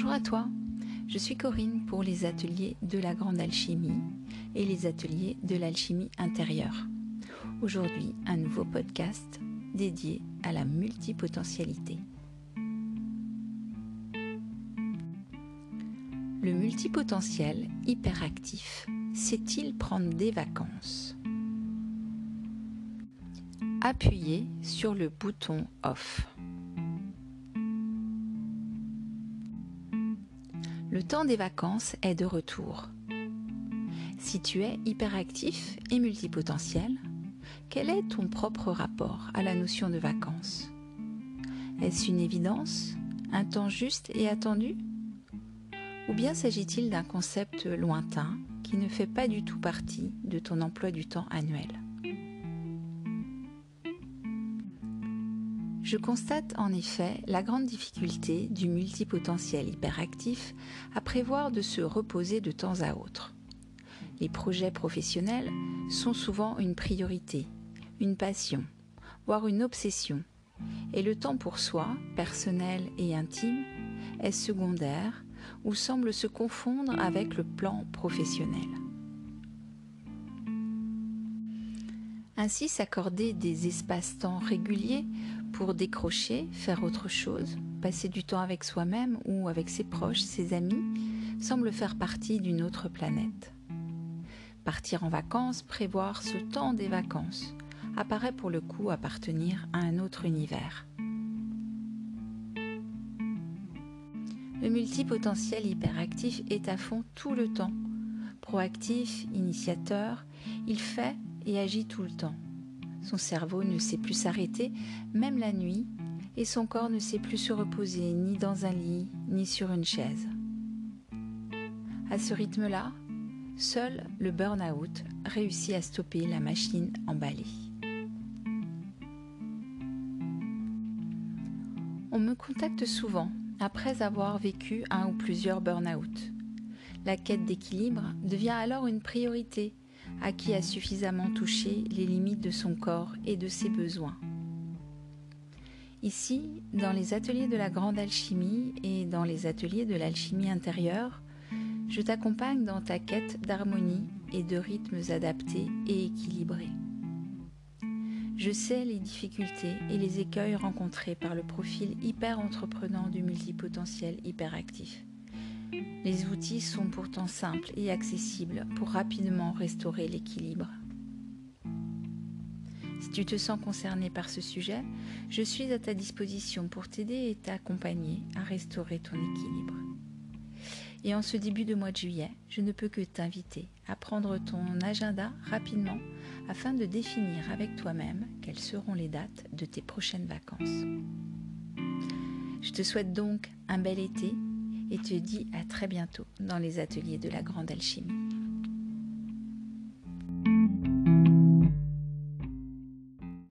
Bonjour à toi, je suis Corinne pour les ateliers de la grande alchimie et les ateliers de l'alchimie intérieure. Aujourd'hui, un nouveau podcast dédié à la multipotentialité. Le multipotentiel hyperactif sait-il prendre des vacances? Appuyez sur le bouton Off. Le temps des vacances est de retour. Si tu es hyperactif et multipotentiel, quel est ton propre rapport à la notion de vacances? Est-ce une évidence Un temps juste et attendu? Ou bien s'agit-il d'un concept lointain qui ne fait pas du tout partie de ton emploi du temps annuel? Je constate en effet la grande difficulté du multipotentiel hyperactif à prévoir de se reposer de temps à autre. Les projets professionnels sont souvent une priorité, une passion, voire une obsession, et le temps pour soi, personnel et intime, est secondaire ou semble se confondre avec le plan professionnel. Ainsi s'accorder des espaces-temps réguliers pour décrocher, faire autre chose, passer du temps avec soi-même ou avec ses proches, ses amis, semble faire partie d'une autre planète. Partir en vacances, prévoir ce temps des vacances, apparaît pour le coup appartenir à un autre univers. Le multipotentiel hyperactif est à fond tout le temps. Proactif, initiateur, il fait et agit tout le temps. Son cerveau ne sait plus s'arrêter, même la nuit, et son corps ne sait plus se reposer ni dans un lit, ni sur une chaise. À ce rythme-là, seul le burn-out réussit à stopper la machine emballée. On me contacte souvent après avoir vécu un ou plusieurs burn-out. La quête d'équilibre devient alors une priorité à qui a suffisamment touché les limites de son corps et de ses besoins. Ici, dans les ateliers de la grande alchimie et dans les ateliers de l'alchimie intérieure, je t'accompagne dans ta quête d'harmonie et de rythmes adaptés et équilibrés. Je sais les difficultés et les écueils rencontrés par le profil hyper entreprenant du multipotentiel hyperactif. Les outils sont pourtant simples et accessibles pour rapidement restaurer l'équilibre. Si tu te sens concerné par ce sujet, je suis à ta disposition pour t'aider et t'accompagner à restaurer ton équilibre. Et en ce début de mois de juillet, je ne peux que t'inviter à prendre ton agenda rapidement afin de définir avec toi-même quelles seront les dates de tes prochaines vacances. Je te souhaite donc un bel été et te dis à très bientôt dans les ateliers de la grande alchimie.